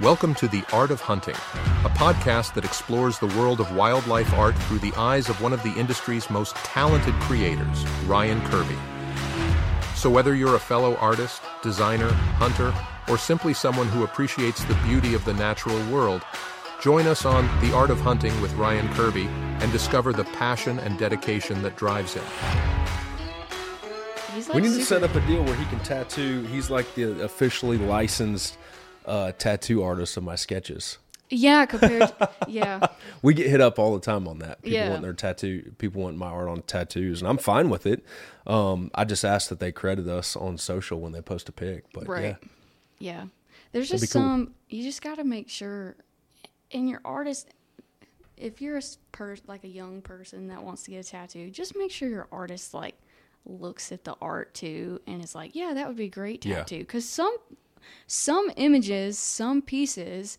Welcome to The Art of Hunting, a podcast that explores the world of wildlife art through the eyes of one of the industry's most talented creators, Ryan Kirby. So, whether you're a fellow artist, designer, hunter, or simply someone who appreciates the beauty of the natural world, join us on The Art of Hunting with Ryan Kirby and discover the passion and dedication that drives him. He's We like need to set up a deal where he can tattoo. He's like the officially licensed uh, tattoo artist of my sketches. Yeah, compared. yeah, We get hit up all the time on that. People Yeah. want their tattoo. People want my art on tattoos, and I'm fine with it. Um, I just ask that they credit us on social when they post a pic. But right. yeah, Yeah, there's That'd just be cool. some. You just got to make sure, and your artist. If you're a per, like a young person that wants to get a tattoo, just make sure your artist like looks at the art too and is like, yeah, that would be a great Yeah. tattoo. Because some some images, some pieces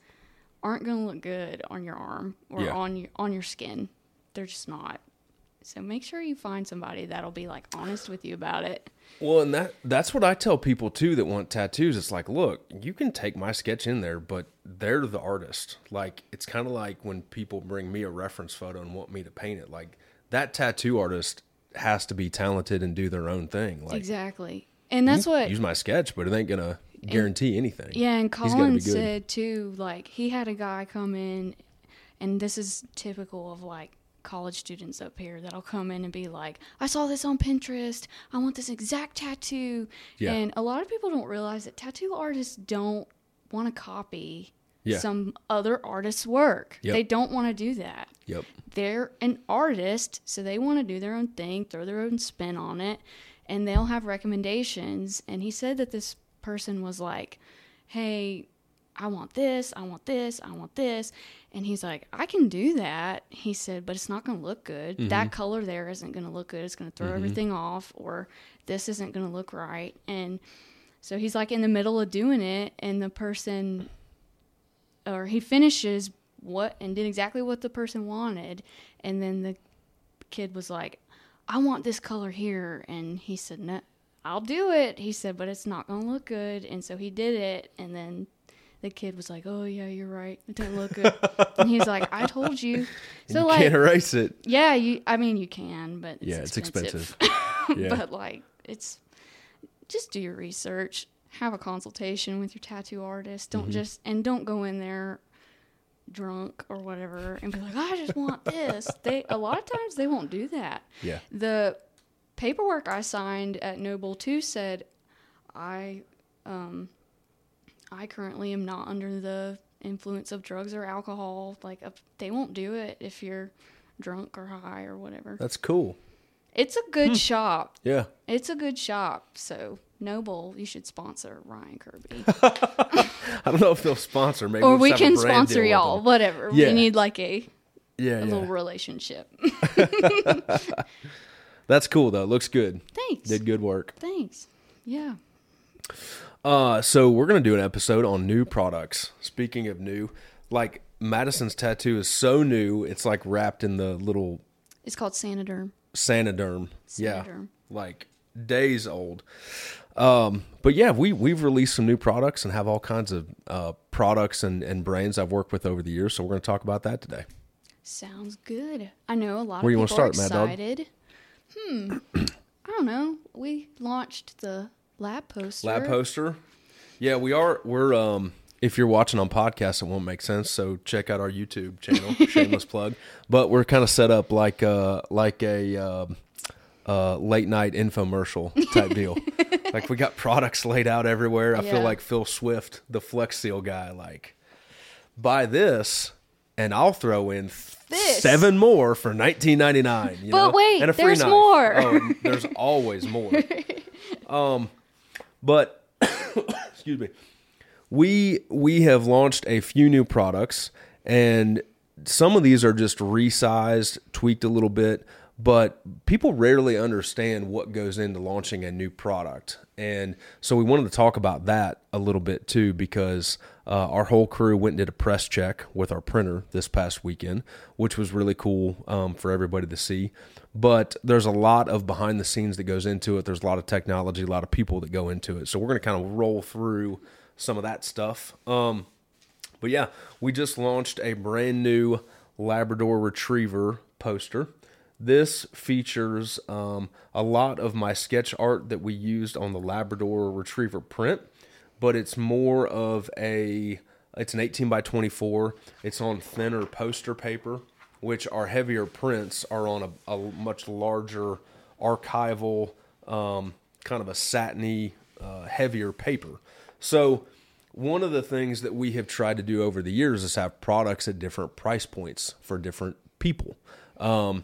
aren't going to look good on your arm or Yeah. on your on your skin. They're just not. So make sure you find somebody that'll be like honest with you about it. Well, and that that's what I tell people too that want tattoos. It's like, look, you can take my sketch in there, but they're the artist. Like it's kind of like when people bring me a reference photo and want me to paint it. Like that tattoo artist has to be talented and do their own thing. Like Exactly. And that's what use my sketch, but it ain't gonna guarantee anything. Yeah, and Colin said too, like he had a guy come in, and this is typical of like college students up here that'll come in and be like, "I saw this on Pinterest. I want this exact tattoo." Yeah. And a lot of people don't realize that tattoo artists don't want to copy Yeah. some other artist's work. Yep. They don't want to do that. Yep. They're an artist, so they want to do their own thing, throw their own spin on it, and they'll have recommendations. And he said that this person was like, "Hey, I want this, I want this, I want this." And he's like, "I can do that." He said, "But it's not going to look good. That mm-hmm. color there isn't going to look good. It's going to throw mm-hmm. everything off or this isn't going to look right." And so he's like in the middle of doing it and the person or he finishes what and did exactly what the person wanted and then the kid was like i want this color here and he said no i'll do it he said but it's not going to look good and so he did it and then the kid was like oh yeah you're right it didn't look good and he's like i told you so you like can't erase it. yeah you i mean you can but it's yeah, it's expensive, expensive. yeah. but like it's just do your research have a consultation with your tattoo artist Mm-hmm. don't just and don't go in there drunk or whatever and be like i just want this they a lot of times they won't do that yeah. the paperwork i signed at noble 2 said i um i currently am not under the influence of drugs or alcohol like they won't do it if you're drunk or high or whatever That's cool. it's a good shop Yeah. it's a good shop. So Noble, you should sponsor Ryan Kirby, I don't know if they'll sponsor. Maybe or we'll we can sponsor y'all. Whatever. Yeah. We need like a, Yeah, a yeah. little relationship. That's cool though. Looks good. Thanks. Did good work. Thanks. Yeah. Uh, so we're gonna do an episode on new products. Speaking of new, like Madison's tattoo is so new, it's like wrapped in the little It's called Saniderm. Saniderm. Yeah, Saniderm. like days old. Um, but yeah, we we've released some new products and have all kinds of uh, products and, and brands I've worked with over the years. So we're gonna talk about that today. Sounds good. I know a lot Where of you people are start, Mad Dog? excited. Hmm. I don't know. We launched the lab poster. Lab poster. Yeah, we are. We're um. If you're watching on podcast, it won't make sense. So check out our YouTube channel. shameless plug. But we're kind of set up like uh like a um uh, late night infomercial type deal. like we got products laid out everywhere. I Yeah. feel like Phil Swift, the Flex Seal guy. Like buy this, and I'll throw in This. seven more for 19.99. You But know? wait, and a free there's knife. more. Oh, there's always more. Um, but excuse me, we we have launched a few new products, and some of these are just resized, tweaked a little bit. But people rarely understand what goes into launching a new product, and so we wanted to talk about that a little bit too, because uh, our whole crew went and did a press check with our printer this past weekend, which was really cool um, for everybody to see. But there's a lot of behind the scenes that goes into it. There's a lot of technology, a lot of people that go into it. So we're going to kind of roll through some of that stuff. Um, But yeah, we just launched a brand new Labrador Retriever poster. This features um, a lot of my sketch art that we used on the Labrador Retriever print, but it's more of a it's an 18 by 24. It's on thinner poster paper, which our heavier prints are on a, a much larger archival, um, kind of a satiny, uh, heavier paper. So one of the things that we have tried to do over the years is have products at different price points for different people. Um,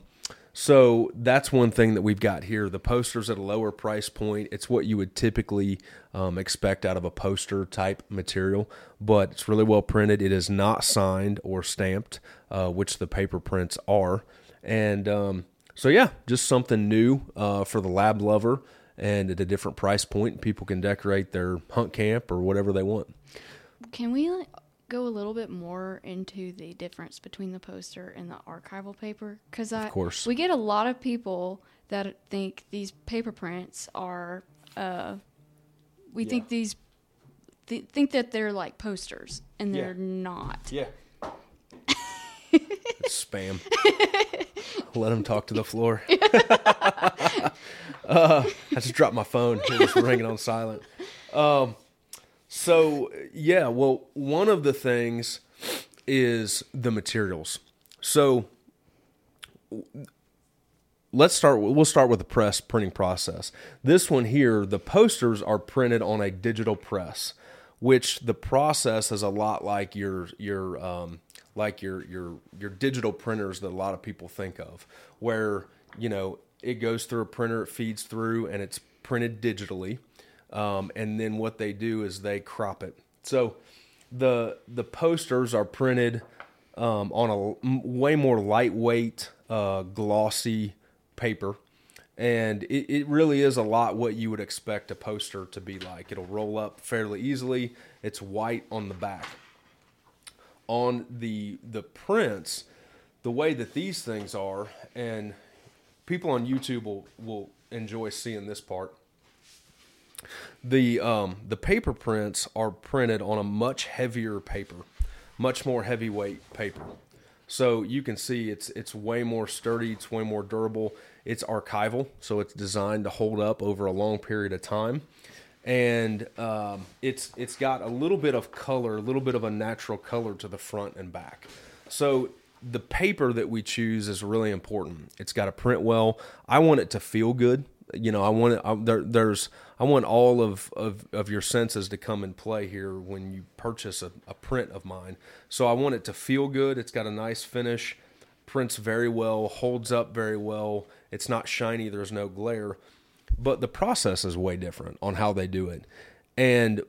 so that's one thing that we've got here. The poster's at a lower price point. It's what you would typically um, expect out of a poster type material, but it's really well printed. It is not signed or stamped, uh, which the paper prints are. And um, so, yeah, just something new uh, for the lab lover and at a different price point. People can decorate their hunt camp or whatever they want. Can we go a little bit more into the difference between the poster and the archival paper? Because I, course. we get a lot of people that think these paper prints are. Uh, we Yeah. think these th- think that they're like posters, and they're not. Yeah. spam. Let him talk to the floor. uh, I just dropped my phone. It was ringing on silent. Um, so yeah, well, one of the things is the materials. So let's start. We'll start with the press printing process. This one here, the posters are printed on a digital press, which the process is a lot like your your um, like your your your digital printers that a lot of people think of, where you know it goes through a printer, it feeds through, and it's printed digitally. Um, and then what they do is they crop it. So the the posters are printed um, on a way more lightweight, uh, glossy paper, and it, it really is a lot what you would expect a poster to be like. It'll roll up fairly easily. It's white on the back. On the the prints, the way that these things are, and people on YouTube will will enjoy seeing this part the um, the paper prints are printed on a much heavier paper, much more heavyweight paper. So you can see it's it's way more sturdy, it's way more durable. It's archival, so it's designed to hold up over a long period of time, and um, it's it's got a little bit of color, a little bit of a natural color to the front and back. So the paper that we choose is really important. It's got to print well. I want it to feel good. You know, I want. I, there, there's I want all of, of, of your senses to come and play here when you purchase a, a print of mine. So I want it to feel good. It's got a nice finish, prints very well, holds up very well. It's not shiny. There's no glare, but the process is way different on how they do it. And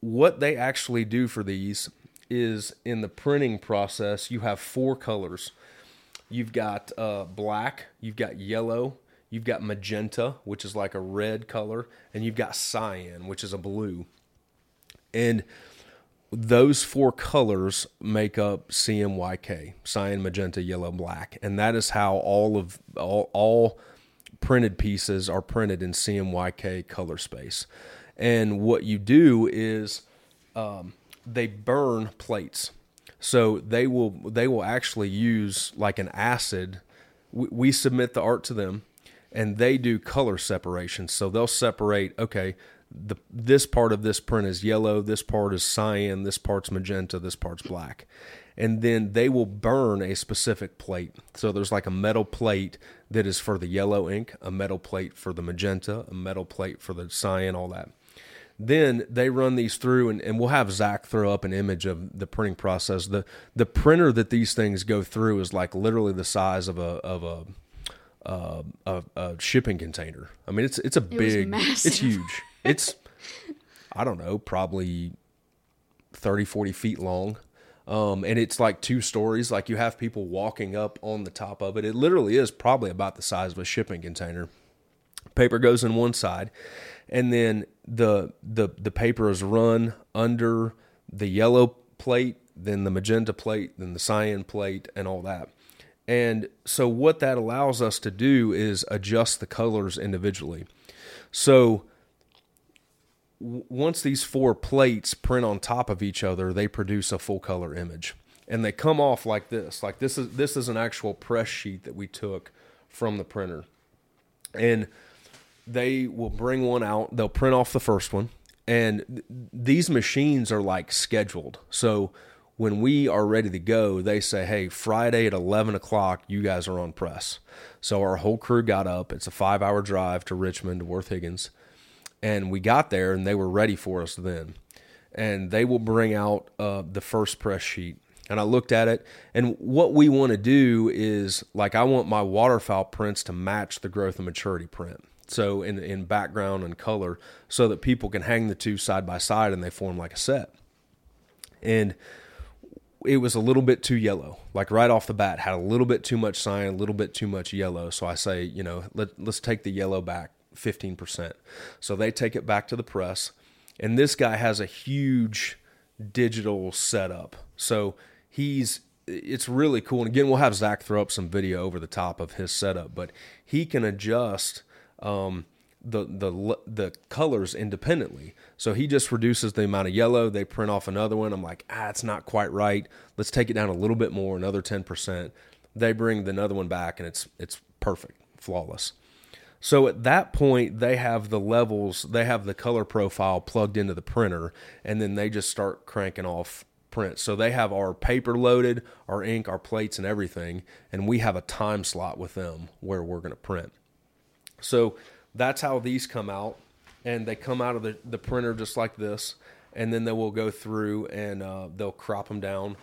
what they actually do for these is in the printing process, you have four colors. You've got uh, black, you've got yellow, you've got magenta, which is like a red color, and you've got cyan, which is a blue. And those four colors make up CMYK: cyan, magenta, yellow, black, and that is how all of all, all printed pieces are printed in CMYK color space. And what you do is um, they burn plates, so they will they will actually use like an acid. We, we submit the art to them, and they do color separation. So they'll separate. Okay, the this part of this print is yellow, this part is cyan, this part's magenta, this part's black. And then they will burn a specific plate. So there's like a metal plate that is for the yellow ink, a metal plate for the magenta, a metal plate for the cyan, all that. Then they run these through, and, and we'll have Zach throw up an image of the printing process. the The printer that these things go through is like literally the size of a of a uh, a, a shipping container. I mean, it's it's a was big, it's huge. It's I don't know, probably 30, 40 feet long. Um, and it's like two stories. Like you have people walking up on the top of it. It literally is probably about the size of a shipping container. Paper goes in one side, and then the the the paper is run under the yellow plate, then the magenta plate, then the cyan plate, and all that. And so what that allows us to do is adjust the colors individually. So w- once these four plates print on top of each other, they produce a full color image, and they come off like this. Like this is this is an actual press sheet that we took from the printer, and they will bring one out. They'll print off the first one, and th- these machines are like scheduled. So when we are ready to go, they say, "Hey, Friday at eleven o'clock, you guys are on press." So our whole crew got up. It's a five-hour drive to Richmond to Worth Higgins, and we got there, and they were ready for us then. And they will bring out uh, the first press sheet. And I looked at it, and what we want to do is like I want my waterfowl prints to match the growth and maturity print so in in background and color so that people can hang the two side by side and they form like a set and it was a little bit too yellow. Like right off the bat had a little bit too much cyan a little bit too much yellow. So i say you know let, let's take the yellow back 15% so they take it back to the press. And this guy has a huge digital setup. So he's it's really cool. And again we'll have zach throw up some video over the top of his setup but he can adjust um, the the the colors independently. So he just reduces the amount of yellow. They print off another one. I'm like, ah, it's not quite right. Let's take it down a little bit more, another ten percent. They bring the another one back, and it's it's perfect, flawless. So at that point, they have the levels, they have the color profile plugged into the printer, and then they just start cranking off prints. So they have our paper loaded, our ink, our plates, and everything, and we have a time slot with them where we're going to print. So that's how these come out, and they come out of the, the printer just like this, and then they will go through and uh, they'll crop them down,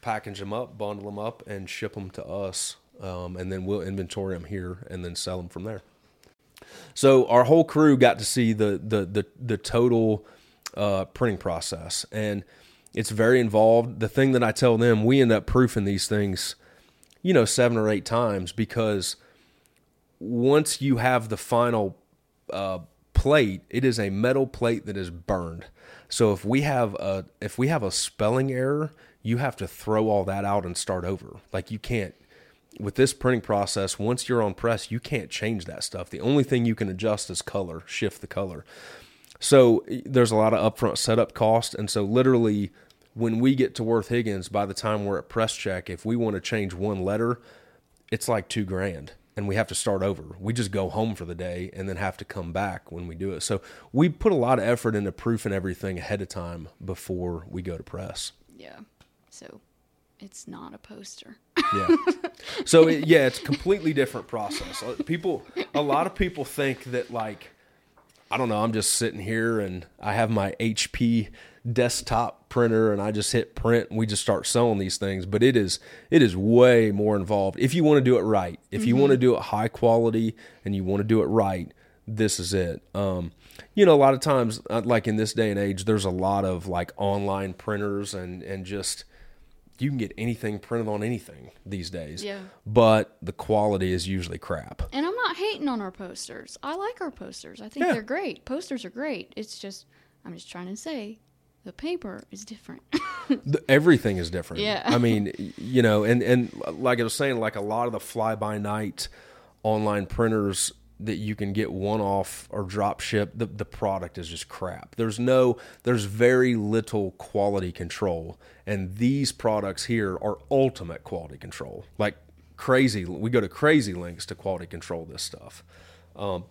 package them up, bundle them up, and ship them to us, um, and then we'll inventory them here and then sell them from there. So our whole crew got to see the the the, the total uh, printing process, and it's very involved. The thing that I tell them, we end up proofing these things, you know, seven or eight times because once you have the final uh, plate, it is a metal plate that is burned. So if we have a if we have a spelling error, you have to throw all that out and start over. Like you can't with this printing process, once you're on press, you can't change that stuff. The only thing you can adjust is color, shift the color. So there's a lot of upfront setup cost, and so literally when we get to Worth Higgins, by the time we're at press check, if we want to change one letter, it's like two grand and we have to start over. We just go home for the day and then have to come back when we do it. So we put a lot of effort into proofing everything ahead of time before we go to press. Yeah. So it's not a poster. Yeah. So it, yeah, it's a completely different process. Uh, People, a lot of people think that like, I don't know, I'm just sitting here and I have my HP desktop printer and I just hit print and we just start selling these things. But it is it is way more involved. If you want to do it right, if you want to do it high quality and you want to do it right, this is it. Um, you know, a lot of times, uh, like in this day and age, there's a lot of like online printers and and just you can get anything printed on anything these days. Yeah. But the quality is usually crap. And I'm not hating on our posters. I like our posters. I think Yeah. they're great. Posters are great. It's just I'm just trying to say the paper is different. The- everything is different. Yeah. I mean, you know, and and like I was saying, like a lot of the fly by night online printers that you can get one off or drop ship, the the product is just crap. There's no, there's very little quality control, and these products here are ultimate quality control. Like crazy, we go to crazy lengths to quality control this stuff. Um,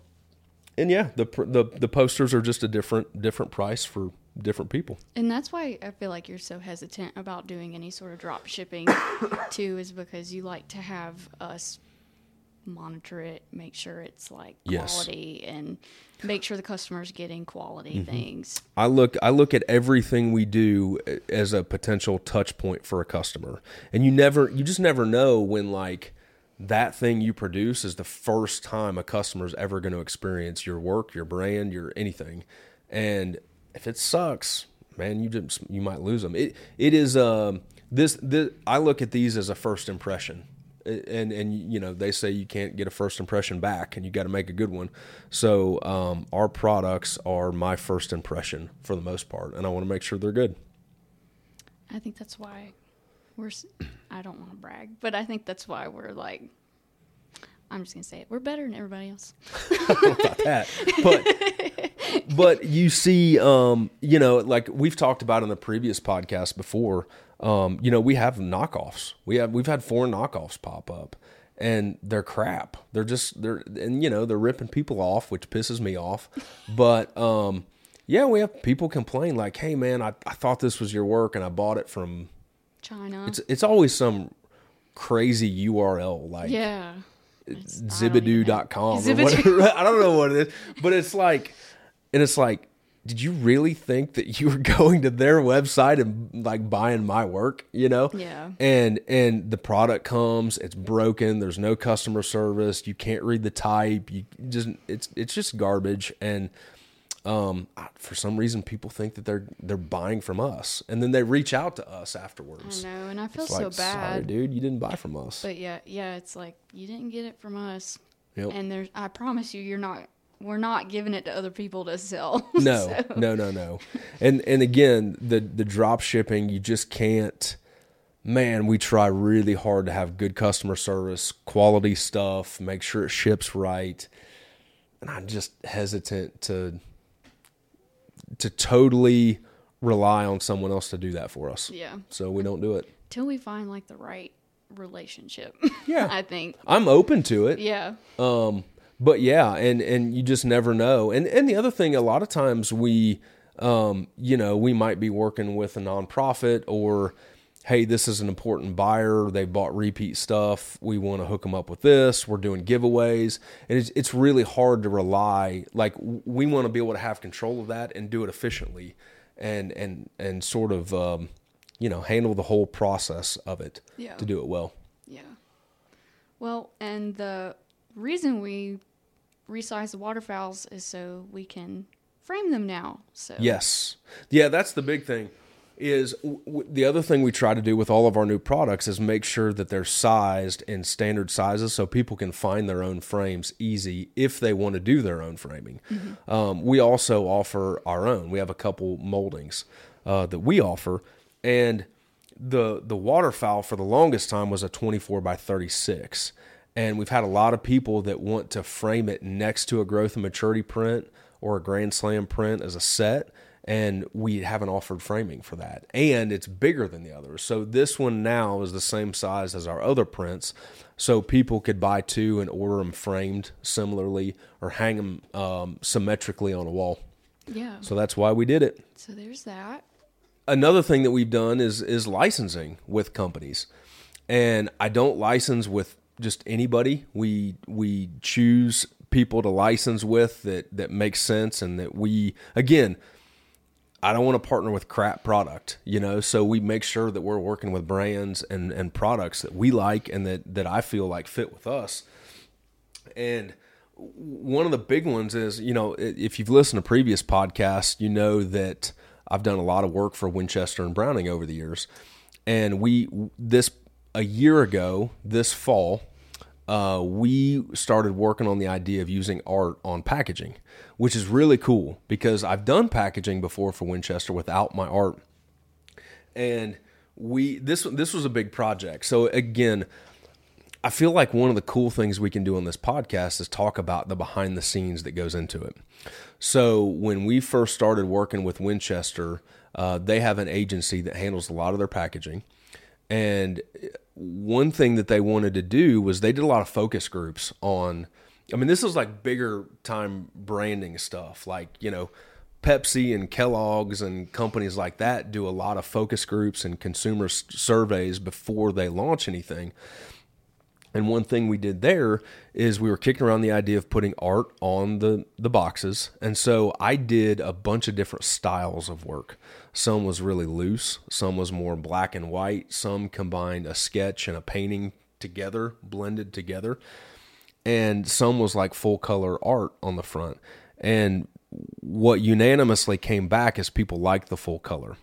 and yeah, the the the posters are just a different different price for different people. and that's why I feel like you're so hesitant about doing any sort of drop shipping too is because you like to have us monitor it, make sure it's like Yes. quality and make sure the customer's getting quality Mm-hmm. things. I look I look at everything we do as a potential touch point for a customer. And you never you just never know when like that thing you produce is the first time a customer's ever going to experience your work, your brand, your anything. And if it sucks, man, you just you might lose them. It it is um this this I look at these as a first impression and and you know they say you can't get a first impression back and you got to make a good one so um, our products are my first impression for the most part and i want to make sure they're good I think that's why we're. i don't want to brag, but I think that's why we're like. I'm just gonna say it. We're better than everybody else. about that but but you see, um, you know, like we've talked about in the previous podcast before. Um, you know, we have knockoffs. We have we've had four knockoffs pop up, and they're crap. They're just they're and you know they're ripping people off, which pisses me off. But um, yeah, we have people complain like, "Hey, man, I, I thought this was your work, and I bought it from." China. It's it's always some crazy URL like yeah. It's- I don't even know. zibidoo.com or whatever. I don't know what it is, but it's like, and it's like, did you really think that you were going to their website and like buying my work? You know? Yeah. And and the product comes, it's broken. There's no customer service. You can't read the type. You just it's it's just garbage. And um, I- for some reason, people think that they're they're buying from us, and then they reach out to us afterwards I know, and I feel It's so like, sorry, bad. dude, you didn't buy from us. But yeah, yeah, it's like you didn't get it from us. Yep. And there's I promise you you're not we're not giving it to other people to sell. No, So- no, no, no. And and again, the the drop shipping, you just can't. Man, we try really hard to have good customer service, quality stuff, make sure it ships right, and I'm just hesitant to to totally rely on someone else to do that for us. Yeah. So we don't do it. Till we find like the right relationship. Yeah. I think. I'm open to it. Yeah. Um, but yeah, and and you just never know. And and the other thing, a lot of times we, um, you know, we might be working with a nonprofit or, hey, this is an important buyer. They bought repeat stuff. We want to hook them up with this. We're doing giveaways, and it's it's really hard to rely. Like we want to be able to have control of that and do it efficiently, and and and sort of, um, you know, handle the whole process of it Yeah. to do it well. Yeah. Well, and the reason we resize the waterfowls is so we can frame them now. So Yes. Yeah, that's the big thing. Is w- w- the other thing we try to do with all of our new products is make sure that they're sized in standard sizes so people can find their own frames easy if they want to do their own framing. Um, we also offer our own. We have a couple moldings uh, that we offer, and the the waterfowl for the longest time was a 24 by 36 and we've had a lot of people that want to frame it next to a growth and maturity print or a grand slam print as a set and we haven't offered framing for that. And it's bigger than the others. So this one now is the same size as our other prints so people could buy two and order them framed similarly or hang them um, symmetrically on a wall. Yeah. so that's why we did it. So there's that. another thing that we've done is is licensing with companies. And i don't license with just anybody. We we choose people to license with that that makes sense and that we again i don't want to partner with crap product you know? So we make sure that we're working with brands and and products that we like and that that i feel like fit with us. And one of the big ones is, you know, if you've listened to previous podcasts, you know that I've done a lot of work for Winchester and Browning over the years. And we, this, a year ago, this fall, uh, we started working on the idea of using art on packaging, which is really cool because I've done packaging before for Winchester without my art and we this this was a big project. So again, I feel like one of the cool things we can do on this podcast is talk about the behind the scenes that goes into it. So when we first started working with Winchester, uh, they have an agency that handles a lot of their packaging. And one thing that they wanted to do was they did a lot of focus groups on. I mean, this is like bigger time branding stuff, like you know, Pepsi and Kellogg's and companies like that do a lot of focus groups and consumer s- surveys before they launch anything. And one thing we did there is we were kicking around the idea of putting art on the, the boxes. And so I did a bunch of different styles of work. Some was really loose, some was more black and white, some combined a sketch and a painting together, blended together. And some was like full color art on the front. And what unanimously came back is people liked the full color.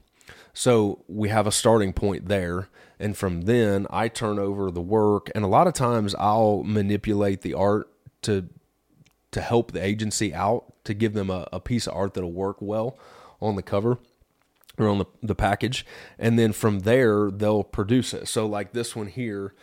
So we have a starting point there. And from then, I turn over the work. And a lot of times, I'll manipulate the art to to help the agency out to give them a, a piece of art that'll work well on the cover or on the, the package. And then from there, they'll produce it. So, like this one here,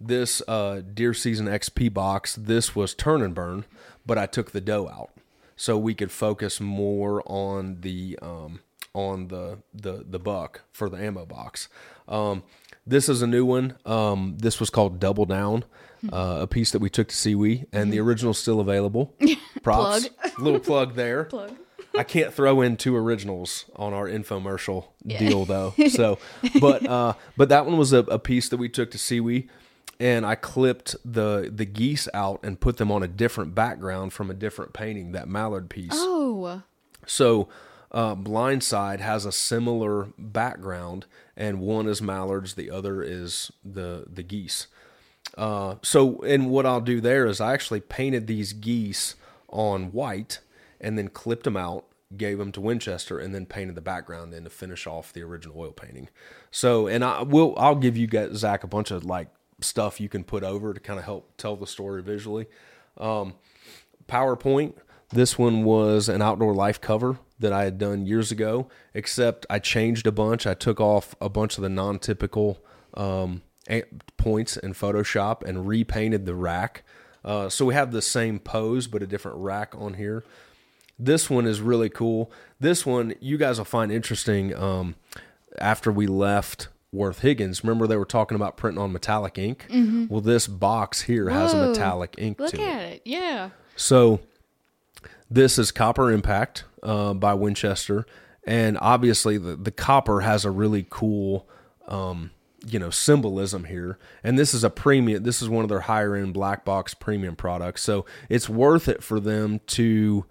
this uh, Deer Season XP box, this was turn and burn, but I took the dough out. so we could focus more on the um, on the the the buck for the ammo box. Um, this is a new one. Um, this was called Double Down, uh, a piece that we took to SEWE, and the original's still available. Props, little plug there. Plug. I can't throw in two originals on our infomercial deal though. So, but uh, but that one was a, a piece that we took to SEWE, and I clipped the the geese out and put them on a different background from a different painting. That mallard piece. Oh, So, uh, Blindside has a similar background, and one is mallards, the other is the the geese. Uh, so, and what I'll do there is I actually painted these geese on white, and then clipped them out, gave them to Winchester, and then painted the background in to finish off the original oil painting. So, and I will I'll give you guys Zach a bunch of like stuff you can put over to kind of help tell the story visually. Um, Power-Point. This one was an outdoor life cover that I had done years ago, except I changed a bunch. I took off a bunch of the non typical um, points in Photoshop and repainted the rack. Uh, so we have the same pose, but a different rack on here. This one is really cool. This one you guys will find interesting. Um, after we left Worth Higgins, remember they were talking about printing on metallic ink. Well, this box here has a metallic ink look to it. at it. Yeah. So this is Copper Impact uh, by Winchester, and obviously the the copper has a really cool, um, you know, symbolism here. And this is a premium. This is one of their higher end black box premium products, so it's worth it for them to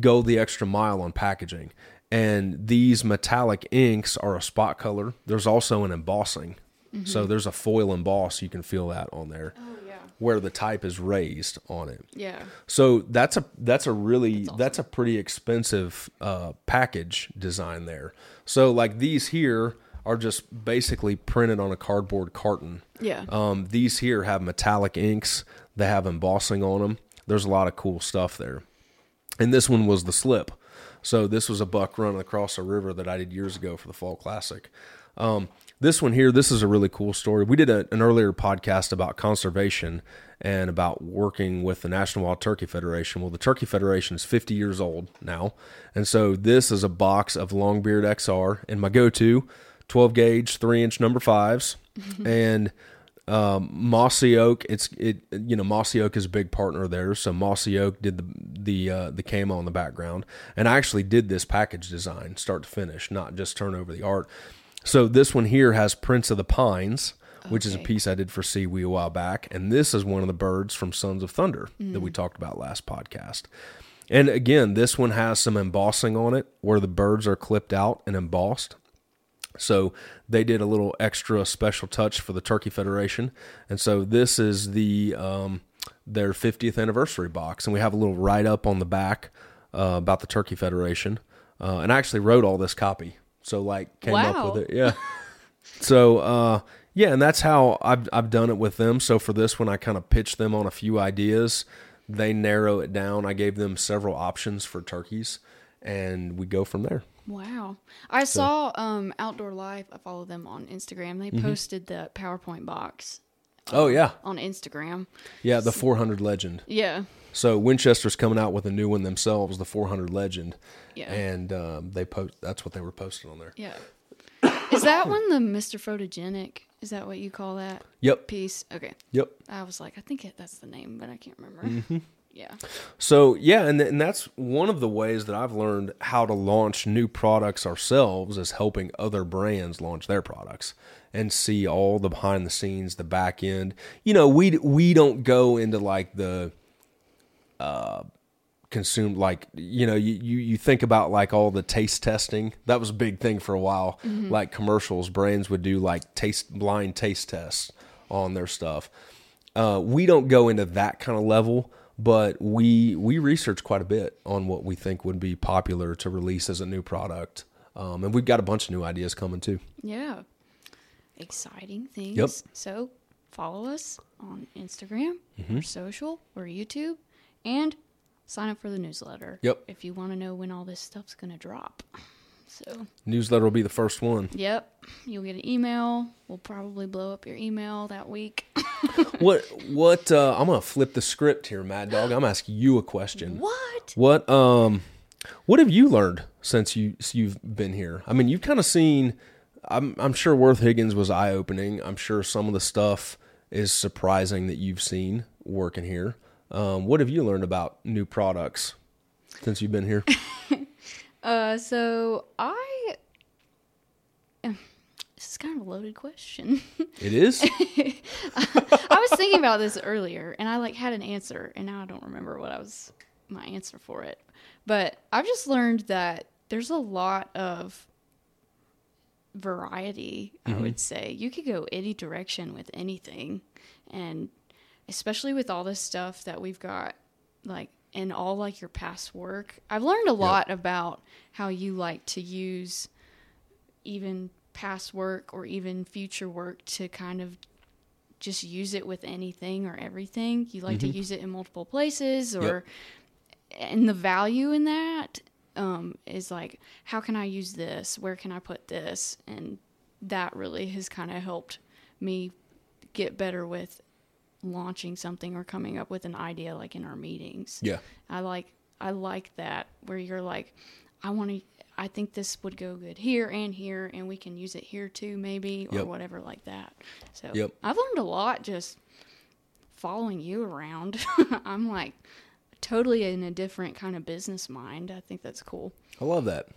go the extra mile on packaging. And these metallic inks are a spot color. There's also an embossing. So there's a foil emboss. You can feel that on there Oh yeah. where the type is raised on it. Yeah. So that's a that's a really that's, a pretty expensive uh, package design there. So like these here are just basically printed on a cardboard carton. Yeah. Um, these here have metallic inks. They have embossing on them. There's a lot of cool stuff there. And this one was the slip. So this was a buck running across a river that I did years ago for the Fall Classic. Um, this one here, this is a really cool story. We did a, an earlier podcast about conservation and about working with the National Wild Turkey Federation. Well, the Turkey Federation is 50 years old now. And so this is a box of Longbeard XR and my go to 12 gauge, three inch number fives. and um, Mossy Oak, it's it you know Mossy Oak is a big partner there, so Mossy Oak did the the uh, the camo in the background, and I actually did this package design start to finish, not just turn over the art. So this one here has Prince of the Pines, which is a piece I did for SEWE a while back, and this is one of the birds from Sons of Thunder that we talked about last podcast. And again, this one has some embossing on it where the birds are clipped out and embossed. So they did a little extra special touch for the Turkey Federation, and so this is the um, their 50th anniversary box, and we have a little write up on the back uh, about the Turkey Federation, uh, and I actually wrote all this copy, so like came up with it, yeah. so uh, yeah, and that's how I've I've done it with them. So for this one, I kind of pitched them on a few ideas. They narrow it down. I gave them several options for turkeys, and we go from there. Wow. I saw um Outdoor Life. I follow them on Instagram. They Mm-hmm. posted the Power-Point box Oh yeah, on Instagram. yeah, the 400 Legend. Yeah. So Winchester's coming out with a new one themselves, the 400 Legend, Yeah. and um, they post. That's what they were posting on there. Yeah. Is that one the Mr. Photogenic? Is that what you call that Yep, piece? Okay. yep. I was like, I think it, that's the name, but I can't remember. Mm-hmm. Yeah. So yeah, and and that's one of the ways that I've learned how to launch new products ourselves is helping other brands launch their products and see all the behind the scenes, the back end. You know, we we don't go into like the uh consumed like you know you, you you think about like all the taste testing. That was a big thing for a while. Like commercials brands would do like taste blind taste tests on their stuff. Uh, we don't go into that kind of level but we we research quite a bit on what we think would be popular to release as a new product um, and we've got a bunch of new ideas coming too Yeah. Exciting things. Yep. So follow us on Instagram Mm-hmm. or social or YouTube and sign up for the newsletter. Yep. If you want to know when all this stuff's going to drop. So, Newsletter will be the first one. yep, you'll get an email. We'll probably blow up your email that week. what what uh, I'm gonna flip the script here, Mad Dog. I'm asking you a question. what? What um what have you learned since you you've been here? I mean, you've kind of seen. I'm I'm sure Worth Higgins was eye opening. I'm sure some of the stuff is surprising that you've seen working here. Um, what have you learned about new products since you've been here? Uh, so I. This is kind of a loaded question. it is. I was thinking about this earlier, and I like had an answer, and now I don't remember what I was my answer for it. But I've just learned that there's a lot of variety. I would say you could go any direction with anything, and especially with all this stuff that we've got, like in all like your past work. I've learned a lot about how you like to use even past work or even future work to kind of just use it with anything or everything. You like to use it in multiple places or and the value in that um, is like how can I use this? Where can I put this? And that really has kind of helped me get better with launching something or coming up with an idea like in our meetings. Yeah. I like I like that where you're like I want to I think this would go good here and here and we can use it here too maybe or Yep. whatever like that. So Yep. I've learned a lot just following you around. I'm like totally in a different kind of business mind. I think that's cool. I love that.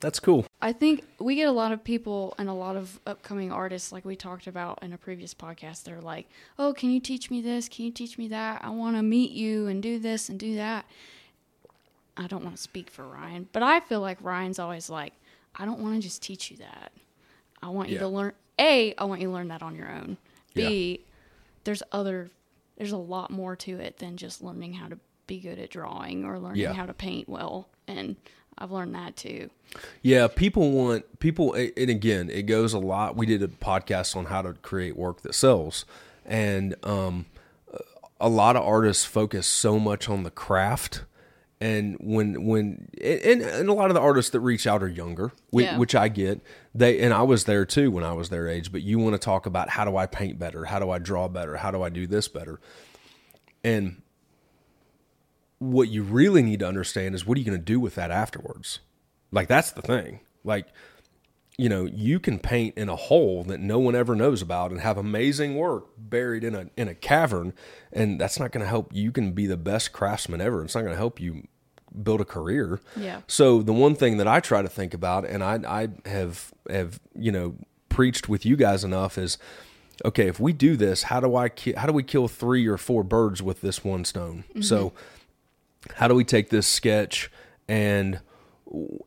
That's cool. I think we get a lot of people and a lot of upcoming artists, like we talked about in a previous podcast. They're like, "Oh, can you teach me this? Can you teach me that? I want to meet you and do this and do that." I don't want to speak for Ryan, but I feel like Ryan's always like, "I don't want to just teach you that. I want you Yeah. to learn. A, I want you to learn that on your own. B, there's other, there's a lot more to it than just learning how to be good at drawing or learning Yeah. how to paint well. And I've learned that too. Yeah, people want people, and again, it goes a lot. We did a podcast on how to create work that sells, and um, a lot of artists focus so much on the craft. And when when and, and a lot of the artists that reach out are younger, which, Yeah. which I get. They and I was there too when I was their age. But you want to talk about how do I paint better? How do I draw better? How do I do this better? And what you really need to understand is what are you going to do with that afterwards? Like that's the thing. Like you know, you can paint in a hole that no one ever knows about and have amazing work buried in a in a cavern and that's not going to help you can be the best craftsman ever. It's not going to help you build a career. Yeah. So the one thing that I try to think about and I I have have, you know, preached with you guys enough is okay, if we do this, how do I ki- how do we kill 3 or 4 birds with this one stone? Mm-hmm. So how do we take this sketch and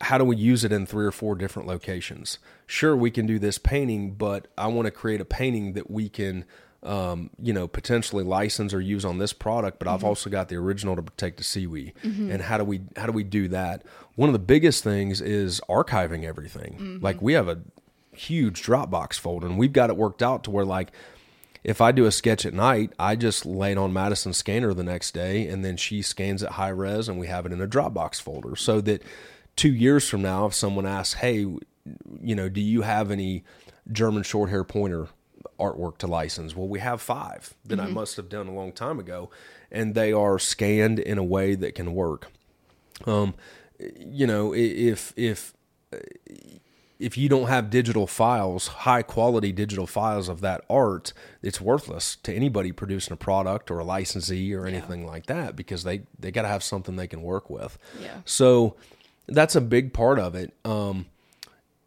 how do we use it in three or four different locations? Sure, we can do this painting, but I want to create a painting that we can, um, you know, potentially license or use on this product. But I've mm-hmm. also got the original to take to Seaweed. Mm-hmm. And how do we how do we do that? One of the biggest things is archiving everything. Mm-hmm. Like we have a huge Dropbox folder, and we've got it worked out to where like if I do a sketch at night, I just lay it on Madison's scanner the next day, and then she scans it high res, and we have it in a Dropbox folder, so that two years from now, if someone asks, "Hey, you know, do you have any German short hair pointer artwork to license?" Well, we have five that I must have done a long time ago, and they are scanned in a way that can work. Um, you know, if if if you don't have digital files, high quality digital files of that art, it's worthless to anybody producing a product or a licensee or anything like that because they they got to have something they can work with. Yeah. So that's a big part of it. Um,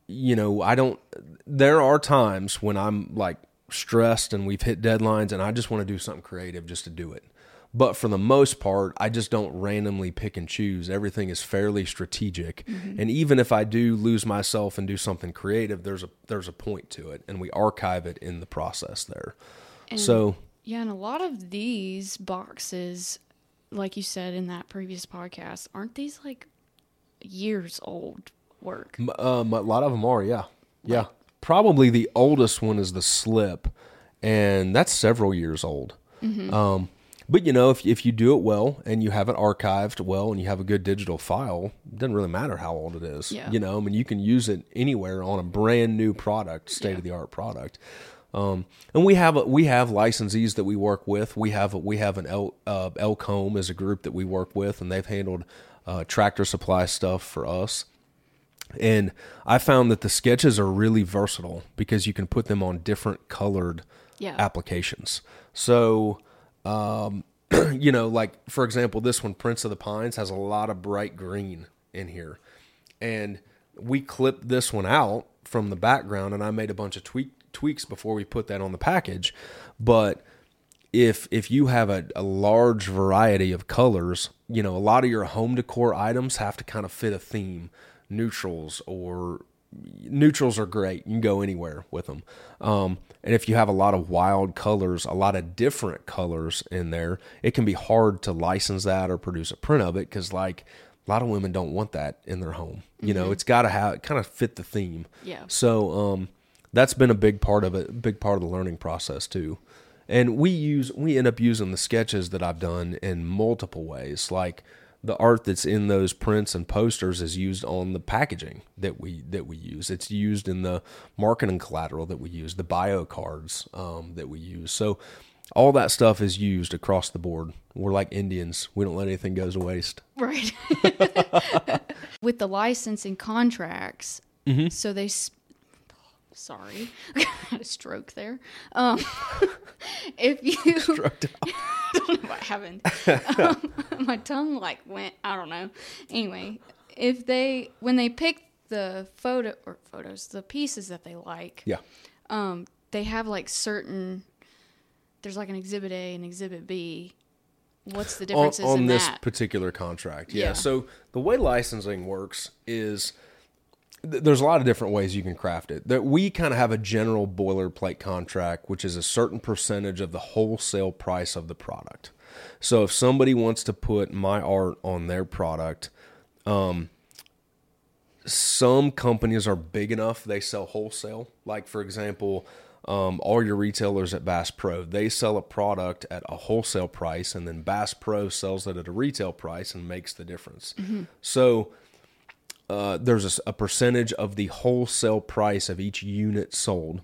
you know, I don't. There are times when I'm like stressed and we've hit deadlines, and I just want to do something creative just to do it. But for the most part, I just don't randomly pick and choose. Everything is fairly strategic, and even if I do lose myself and do something creative, there's a there's a point to it, and we archive it in the process there. so Yeah, and a lot of these boxes, like you said in that previous podcast, aren't these like years old work? Um, a lot of them are, yeah, yeah. Probably the oldest one is the slip, and that's several years old. Um, but you know, if if you do it well and you have it archived well and you have a good digital file, it doesn't really matter how old it is. Yeah. You know, I mean, you can use it anywhere on a brand new product, state of the art product. Um, and we have a, we have licensees that we work with. We have a, we have an El, uh, Elk Home as a group that we work with, and they've handled uh, tractor supply stuff for us. And I found that the sketches are really versatile because you can put them on different colored Yeah. applications. So, um, you know, like for example, this one, Prince of the Pines, has a lot of bright green in here. And we clipped this one out from the background, and I made a bunch of tweak, tweaks before we put that on the package. But if if you have a, a large variety of colors, you know, a lot of your home decor items have to kind of fit a theme, neutrals or neutrals are great. You can go anywhere with them. Um, and if you have a lot of wild colors, a lot of different colors in there, it can be hard to license that or produce a print of it because, like, a lot of women don't want that in their home. You know, it's got to have kind of fit the theme. Yeah. So um, that's been a big part of it, big part of the learning process too. And we use we end up using the sketches that I've done in multiple ways. Like the art that's in those prints and posters is used on the packaging that we that we use. It's used in the marketing collateral that we use, the bio cards um, that we use. So all that stuff is used across the board. We're like Indians. We don't let anything go to waste. Right. With the licensing contracts, Mm-hmm. so they. Sorry, I had a stroke there. Um, if you, I don't know what happened. Um, my tongue like went. I don't know. Anyway, if they when they pick the photo or photos, the pieces that they like, Yeah. um, they have like certain. There's like an exhibit A and exhibit B. What's the on, differences on in this that? particular contract. Yeah. Yeah. So the way licensing works is th- there's a lot of different ways you can craft it. That we kind of have a general boilerplate contract, which is a certain percentage of the wholesale price of the product. So if somebody wants to put my art on their product, um, some companies are big enough they sell wholesale. Like for example, um, all your retailers at Bass Pro, they sell a product at a wholesale price, and then Bass Pro sells it at a retail price and makes the difference. So uh, there's a percentage of the wholesale price of each unit sold,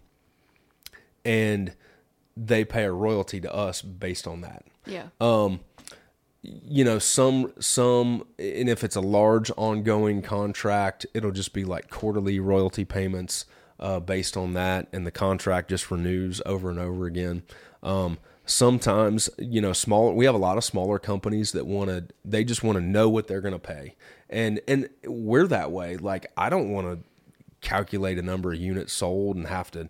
and they pay a royalty to us based on that yeah. Um, you know some some and if it's a large ongoing contract it'll just be like quarterly royalty payments uh, based on that and the contract just renews over and over again um, sometimes you know small we have a lot of smaller companies that want to they just want to know what they're going to pay and and we're that way like i don't want to calculate a number of units sold and have to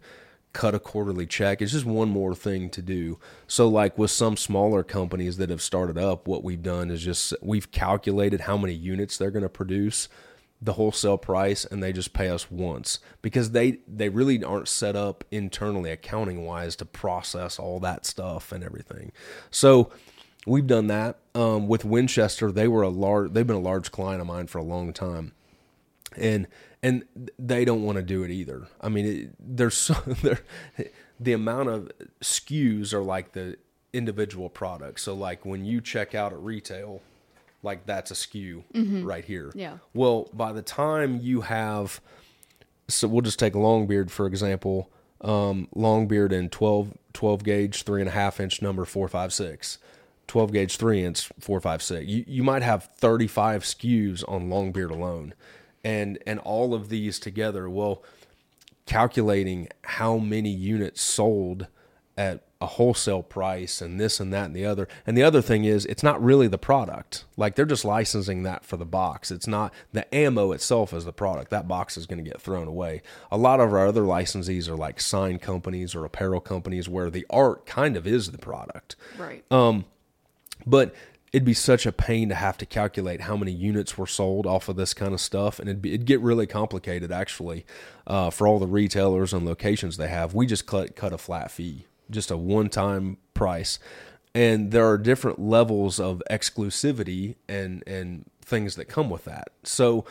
cut a quarterly check. It's just one more thing to do. So, like with some smaller companies that have started up, what we've done is just we've calculated how many units they're going to produce, the wholesale price, and they just pay us once because they they really aren't set up internally accounting wise to process all that stuff and everything. So. We've done that um, with Winchester. They were a large. They've been a large client of mine for a long time and and they don't want to do it either. I mean, it, there's so there, the amount of SKUs are like the individual products. So like when you check out at retail, like that's a SKU right here. Yeah. Well, by the time you have, so we'll just take Longbeard for example. Um, Longbeard in 12, 12 gauge, three and a half inch number four five six. 12 gauge 3 inch 456 you, you might have 35 SKUs on Longbeard alone and and all of these together well calculating how many units sold at a wholesale price and this and that and the other. And the other thing is it's not really the product. Like they're just licensing that for the box. It's not the ammo itself is the product. That box is going to get thrown away. A lot of our other licensees are like sign companies or apparel companies where the art kind of is the product. Right. Um, but it'd be such a pain to have to calculate how many units were sold off of this kind of stuff, and it'd, be, it'd get really complicated actually uh, for all the retailers and locations they have. We just cut cut a flat fee, just a one time price, and there are different levels of exclusivity and and things that come with that. So.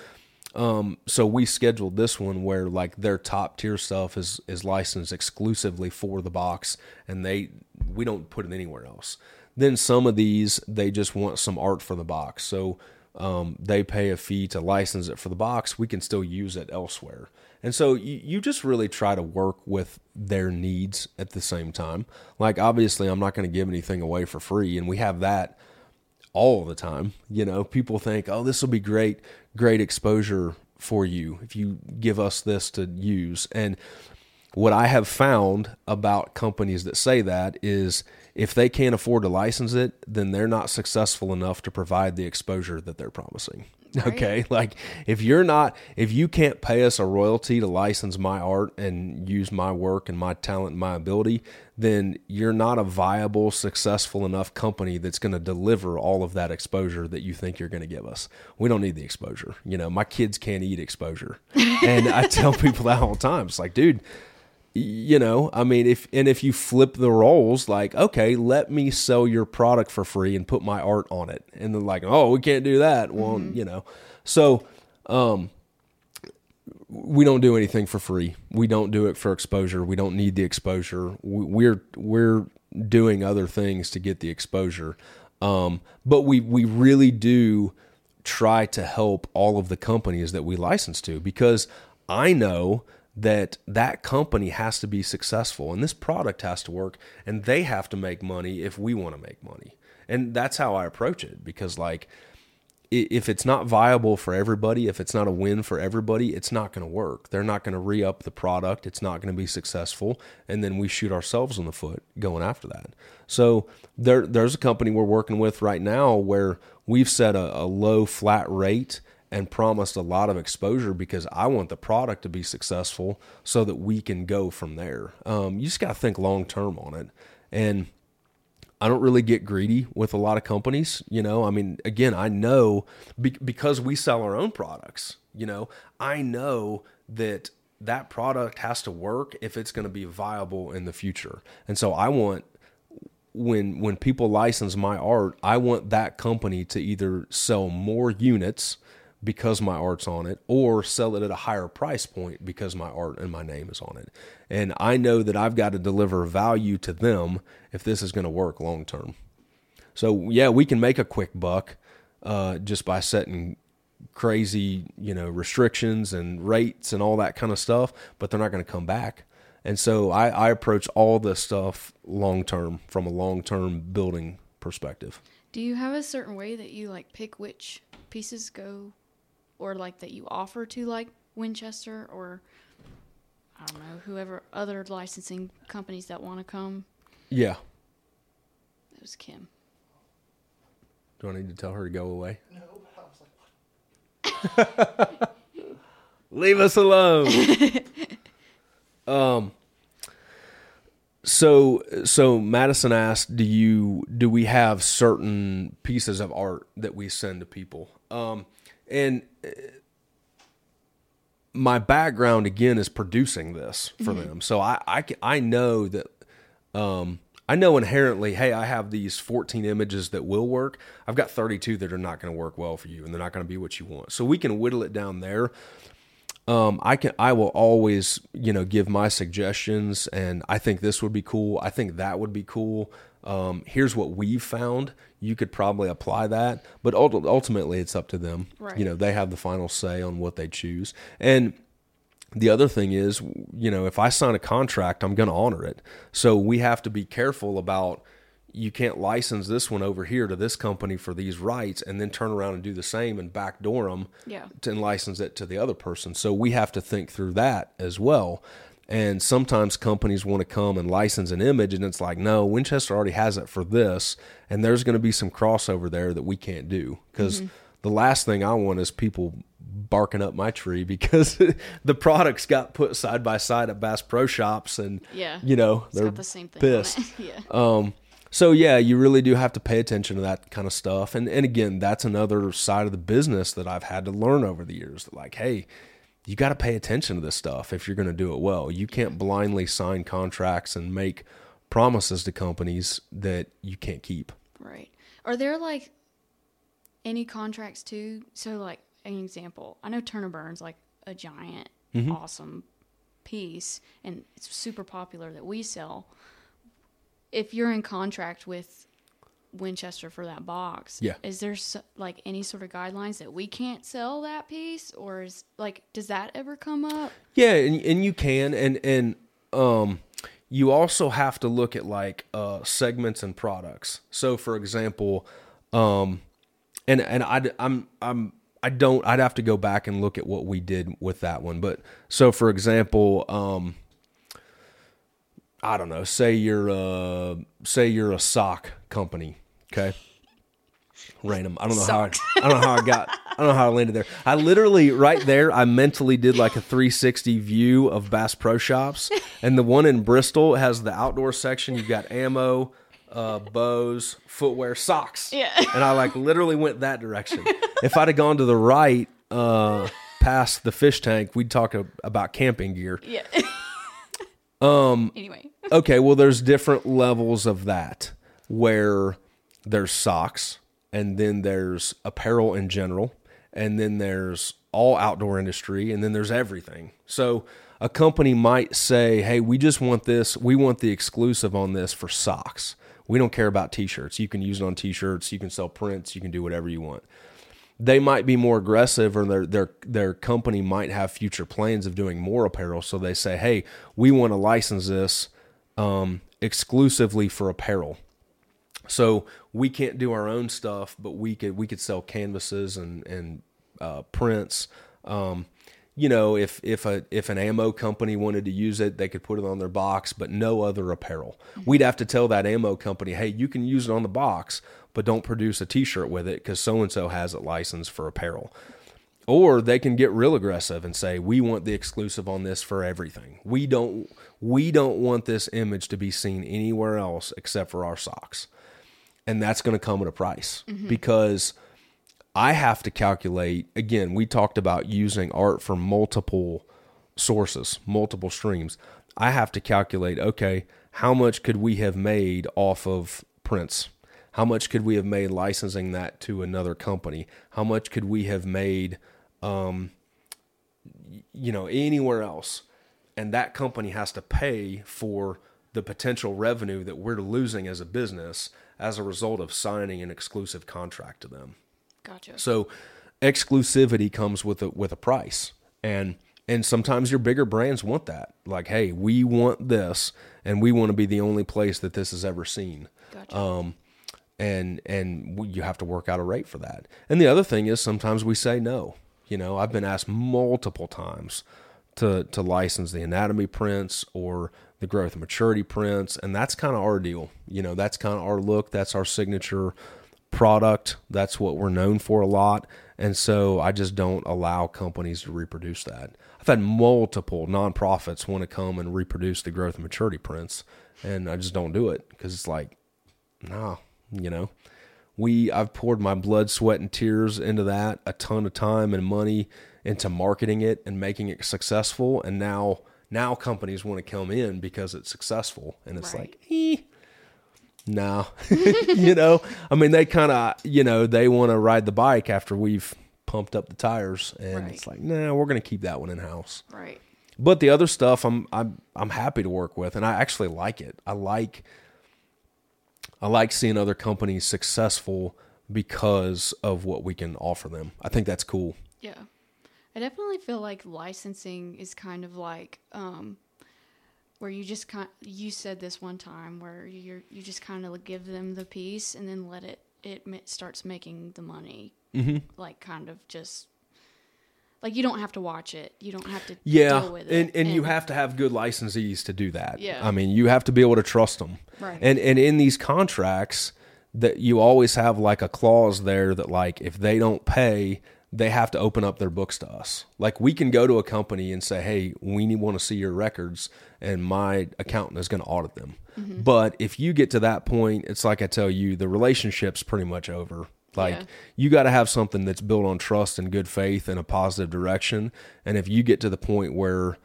Um, so we scheduled this one where like their top tier stuff is is licensed exclusively for the box, and they we don't put it anywhere else. then some of these they just want some art for the box. So um, they pay a fee to license it for the box. We can still use it elsewhere. And so you, you just really try to work with their needs at the same time. Like, obviously, I'm not going to give anything away for free. And we have that all the time. You know, people think, oh, this will be great, great exposure for you if you give us this to use. And what I have found about companies that say that is if they can't afford to license it, then they're not successful enough to provide the exposure that they're promising. Right. Okay. Like if you're not, if you can't pay us a royalty to license my art and use my work and my talent and my ability, then you're not a viable, successful enough company that's going to deliver all of that exposure that you think you're going to give us. We don't need the exposure. You know, my kids can't eat exposure. and I tell people that all the time. It's like, dude, you know i mean if and if you flip the roles like okay let me sell your product for free and put my art on it. And then like oh we can't do that. Well mm-hmm. you know. So um we don't do anything for free. We don't do it for exposure. We don't need the exposure. We're we're doing other things to get the exposure. Um but we we really do try to help all of the companies that we license to because i know that that company has to be successful and this product has to work and they have to make money if we want to make money. And that's how I approach it because like if it's not viable for everybody, if it's not a win for everybody, it's not going to work. They're not going to re up the product. It's not going to be successful. And then we shoot ourselves in the foot going after that. So there, there's a company we're working with right now where we've set a, a low flat rate and promised a lot of exposure because I want the product to be successful so that we can go from there. Um, you just got to think long term on it. And I don't really get greedy with a lot of companies. You know, I mean, again, I know be- because we sell our own products, you know, I know that that product has to work if it's going to be viable in the future. And so I want when when people license my art, I want that company to either sell more units because my art's on it or sell it at a higher price point because my art and my name is on it. And I know that I've got to deliver value to them if this is going to work long term. So yeah, we can make a quick buck uh, just by setting crazy, you know, restrictions and rates and all that kind of stuff, but they're not going to come back. And so I, I approach all this stuff long term from a long term building perspective. Do you have a certain way that you like pick which pieces go or like that you offer to like Winchester or I don't know whoever other licensing companies that want to come. Yeah. It was Kim. Do I need to tell her to go away? No. I was like, Leave us alone. um. So so Madison asked, "Do you do we have certain pieces of art that we send to people?" Um, and uh, my background again is producing this for mm-hmm. them, so I, I I know that um, I know inherently, hey, I have these 14 images that will work. I've got 32 that are not going to work well for you, and they're not going to be what you want. So we can whittle it down there. Um, I can, I will always, you know, give my suggestions, and I think this would be cool. I think that would be cool um, here's what we've found. You could probably apply that, but ultimately it's up to them. Right. You know, they have the final say on what they choose. And the other thing is, you know, if I sign a contract, I'm going to honor it. So we have to be careful about you can't license this one over here to this company for these rights and then turn around and do the same and backdoor them yeah. to, and license it to the other person. So we have to think through that as well. And sometimes companies want to come and license an image, and it's like, no, Winchester already has it for this, and there's going to be some crossover there that we can't do. Because mm-hmm. the last thing I want is people barking up my tree because the products got put side by side at Bass Pro Shops, and yeah, you know it's they're the same thing pissed. yeah. Um, so yeah, you really do have to pay attention to that kind of stuff. And and again, that's another side of the business that I've had to learn over the years. Like, hey, you got to pay attention to this stuff if you're going to do it well. You can't blindly sign contracts and make promises to companies that you can't keep. Right. Are there like any contracts too? So, like an example, I know Turner Burns like a giant, mm-hmm. awesome piece, and it's super popular that we sell. If you're in contract with Winchester for that box. Yeah. Is there so, like any sort of guidelines that we can't sell that piece, or is like does that ever come up? Yeah, and and you can and and um you also have to look at like uh segments and products. So for example, um and and I I'm I'm I don't I'd have to go back and look at what we did with that one. But so for example, um I don't know, say you're uh say you're a sock company, okay? Random. I don't know how I, I don't know how I got I don't know how I landed there. I literally right there I mentally did like a 360 view of Bass Pro Shops and the one in Bristol has the outdoor section. You've got ammo, uh, bows, footwear, socks. Yeah. And I like literally went that direction. If I'd have gone to the right uh past the fish tank, we'd talk a, about camping gear. Yeah. um. Anyway. okay, well, there's different levels of that where there's socks, and then there's apparel in general, and then there's all outdoor industry, and then there's everything. So a company might say, hey, we just want this, we want the exclusive on this for socks. We don't care about t shirts. You can use it on t shirts, you can sell prints, you can do whatever you want they might be more aggressive or their their their company might have future plans of doing more apparel so they say hey we want to license this um, exclusively for apparel so we can't do our own stuff but we could we could sell canvases and and uh, prints. Um, you know if if a if an ammo company wanted to use it they could put it on their box but no other apparel. We'd have to tell that ammo company hey you can use it on the box but don't produce a t-shirt with it because so and so has it licensed for apparel. Or they can get real aggressive and say we want the exclusive on this for everything. We don't we don't want this image to be seen anywhere else except for our socks and that's going to come at a price. Because i have to calculate again we talked about using art from multiple sources multiple streams. I have to calculate okay how much could we have made off of prints? How much could we have made licensing that to another company? How much could we have made um, you know anywhere else? And that company has to pay for the potential revenue that we're losing as a business as a result of signing an exclusive contract to them Gotcha. so exclusivity comes with a with a price. And and sometimes your bigger brands want that. Like, hey, we want this and we want to be the only place that this is ever seen. Gotcha. Um and and you have to work out a rate for that. And the other thing is sometimes we say no. You know, I've been asked multiple times to to license the anatomy prints or the growth and maturity prints, and that's kind of our deal. You know, that's kind of our look. That's our signature product. That's what we're known for a lot. And so I just don't allow companies to reproduce that. I've had multiple nonprofits want to come and reproduce the growth and maturity prints, and I just don't do it because it's like, nah, you know. We I've poured my blood, sweat, and tears into that, a ton of time and money into marketing it and making it successful, and now now companies want to come in because it's successful, and it's Right. like, eh, no, you know. I mean, they kind of you know they want to ride the bike after we've pumped up the tires, and Right. it's like, nah, we're gonna keep that one in house. right. But the other stuff, I'm I'm I'm happy to work with, and I actually like it. I like I like seeing other companies successful because of what we can offer them. I think that's cool. Yeah. I definitely feel like licensing is kind of like um where you just kind you said this one time where you're you just kind of give them the piece and then let it it starts making the money. Mm-hmm. Like kind of just like you don't have to watch it. You don't have to Yeah, deal with it. and and you have to have good licensees to do that. Yeah. I mean, you have to be able to trust them. Right. And and in these contracts, that you always have like a clause there that like if they don't pay, they have to open up their books to us. Like we can go to a company and say, "Hey, we need want to see your records," and my accountant is going to audit them. Mm-hmm. But if you get to that point, it's like I tell you, the relationship's pretty much over. Like Yeah. you got to have something that's built on trust and good faith and a positive direction. And if you get to the point where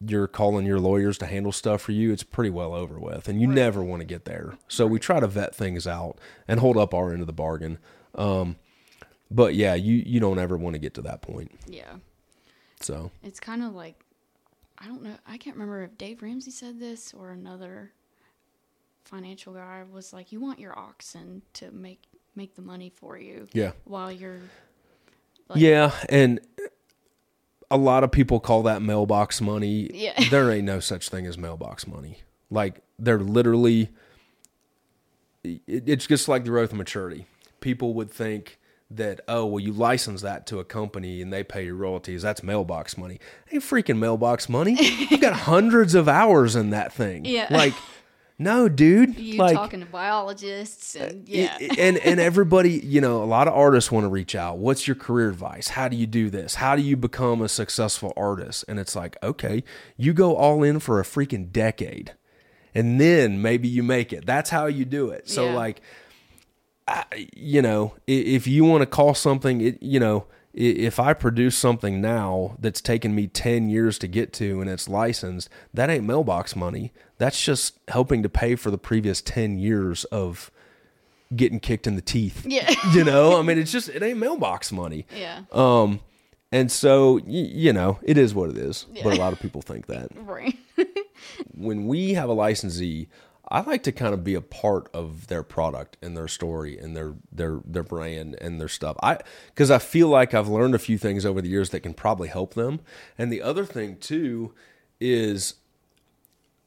you're calling your lawyers to handle stuff for you, it's pretty well over with. And you never want to get there. So we try to vet things out and hold up our end of the bargain. Um, but yeah, you, you don't ever want to get to that point. yeah. So It's kind of like I don't know. I can't remember if Dave Ramsey said this or another financial guy was like, "You want your oxen to make make the money for you Yeah. while you're Like- yeah, and a lot of people call that mailbox money. Yeah. there ain't no such thing as mailbox money. Like they're literally, it, it's just like the growth of maturity. People would think that oh well you license that to a company and they pay your royalties that's mailbox money ain't freaking mailbox money you've got hundreds of hours in that thing Yeah. like no dude you like talking to biologists and yeah, it- and and everybody, you know, a lot of artists want to reach out. What's your career advice? How do you do this? How do you become a successful artist? And it's like, okay, you go all in for a freaking decade, and then maybe you make it. That's how you do it. So Yeah. like, I, you know, if you want to call something, it, you know. If I produce something now that's taken me 10 years to get to and it's licensed, that ain't mailbox money. That's just helping to pay for the previous 10 years of getting kicked in the teeth. Yeah. you know, I mean, it's just, it ain't mailbox money. yeah, Um, and so, you know, it is what it is. Yeah. But a lot of people think that. right. When we have a licensee, I like to kind of be a part of their product and their story and their their their brand and their stuff. I because I feel like I've learned a few things over the years that can probably help them. And the other thing too is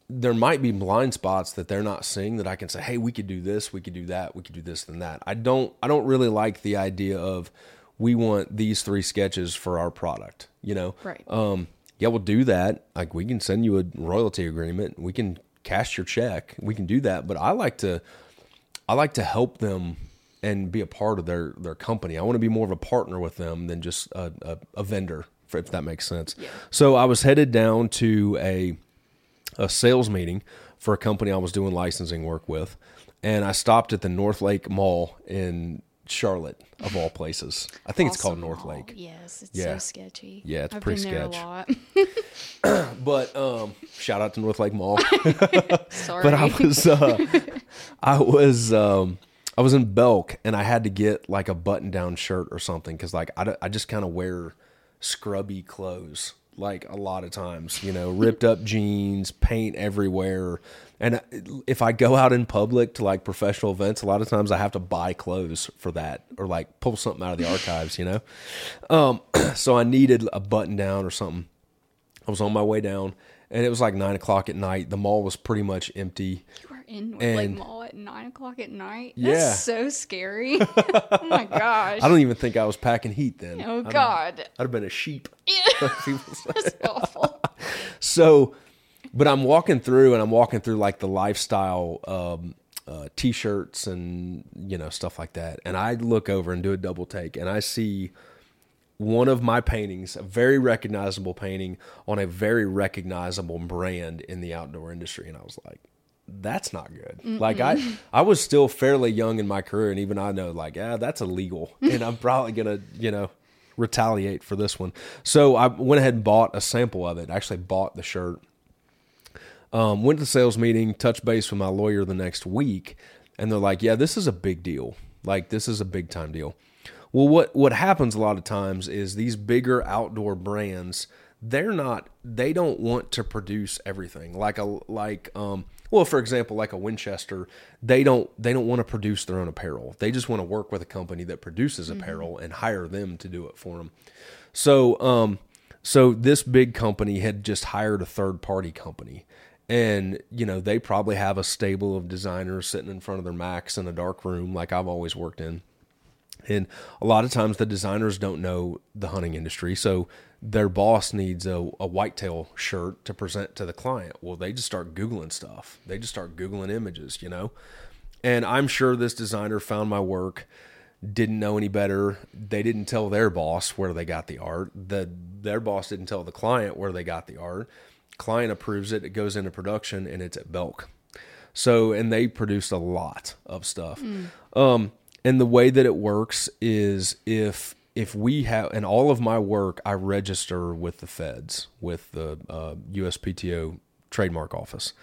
there might be blind spots that they're not seeing that I can say, "Hey, we could do this, we could do that, we could do this and that." I don't I don't really like the idea of we want these three sketches for our product, you know. Right. Um yeah, we'll do that. Like we can send you a royalty agreement. We can cash your check. We can do that, but I like to I like to help them and be a part of their their company. I want to be more of a partner with them than just a, a, a vendor, if that makes sense. Yeah. So I was headed down to a a sales meeting for a company I was doing licensing work with, and I stopped at the North Lake Mall in Charlotte, of all places. I think it's called North mall. Lake. Yes, it's Yeah. so sketchy. Yeah, it's I've pretty been there sketch. a lot. But um, shout out to Northlake Mall. Sorry. but I was uh, I was um, I was in Belk and I had to get like a button down shirt or something because like I, I just kind of wear scrubby clothes like a lot of times you know ripped up jeans paint everywhere and if I go out in public to like professional events a lot of times I have to buy clothes for that or like pull something out of the archives you know um, so I needed a button down or something I was on my way down and it was like nine o'clock at night the mall was pretty much empty you were in Lake Mall at nine o'clock at night. Yeah. That's so scary. oh my gosh. I don't even think I was packing heat then. Oh I'd, God. I'd have been a sheep. That's awful. so, but I'm walking through and I'm walking through like the lifestyle um, uh, t-shirts and you know stuff like that, and I look over and do a double take, and I see one of my paintings, a very recognizable painting on a very recognizable brand in the outdoor industry, and I was like. That's not good. Like I, I was still fairly young in my career, and even I know, like, yeah, that's illegal, and I'm probably gonna, you know, retaliate for this one. So I went ahead and bought a sample of it. I actually bought the shirt. Um, went to the sales meeting, touched base with my lawyer the next week, and they're like, "Yeah, this is a big deal. Like this is a big time deal." Well, what what happens a lot of times is these bigger outdoor brands, they're not they don't want to produce everything. Like a like um well, for example, like a Winchester, they don't they don't want to produce their own apparel. They just want to work with a company that produces apparel and hire them to do it for them. So, um, so this big company had just hired a third party company, and you know they probably have a stable of designers sitting in front of their Macs in a dark room, like I've always worked in. And a lot of times the designers don't know the hunting industry, so their boss needs a, a whitetail shirt to present to the client. Well, they just start googling stuff. They just start googling images, you know. And I'm sure this designer found my work, didn't know any better. They didn't tell their boss where they got the art. The their boss didn't tell the client where they got the art. Client approves it, it goes into production, and it's at Belk. So, and they produced a lot of stuff. Um, and the way that it works is if if we have and all of my work, I register with the feds, with the uh, USPTO trademark office.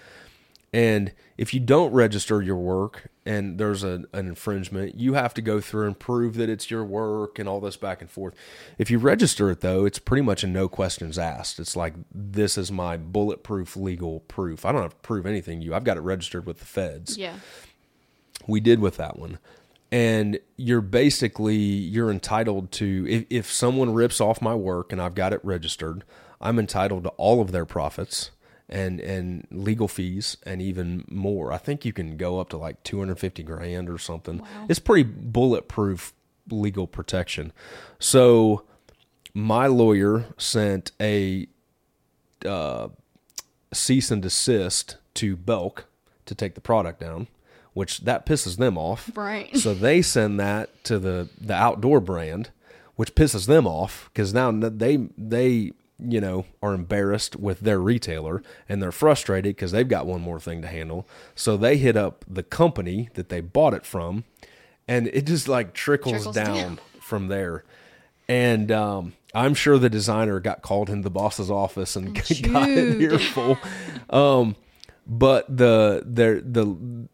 And if you don't register your work and there's a, an infringement, you have to go through and prove that it's your work and all this back and forth. If you register it, though, it's pretty much a no questions asked. It's like, this is my bulletproof legal proof. I don't have to prove anything to you. I've got it registered with the feds. Yeah. We did with that one. And you're basically you're entitled to if, if someone rips off my work and I've got it registered, I'm entitled to all of their profits and and legal fees and even more. I think you can go up to like 250 grand or something. It's pretty bulletproof legal protection. So my lawyer sent a uh, cease and desist to Belk to take the product down, which that pisses them off. Right. So they send that to the the outdoor brand, which pisses them off because now they they you know are embarrassed with their retailer and they're frustrated because they've got one more thing to handle. So they hit up the company that they bought it from, and it just like trickles, Trickles down, down. from there. And um, I'm sure the designer got called into the boss's office and got an earful. Um, but the the the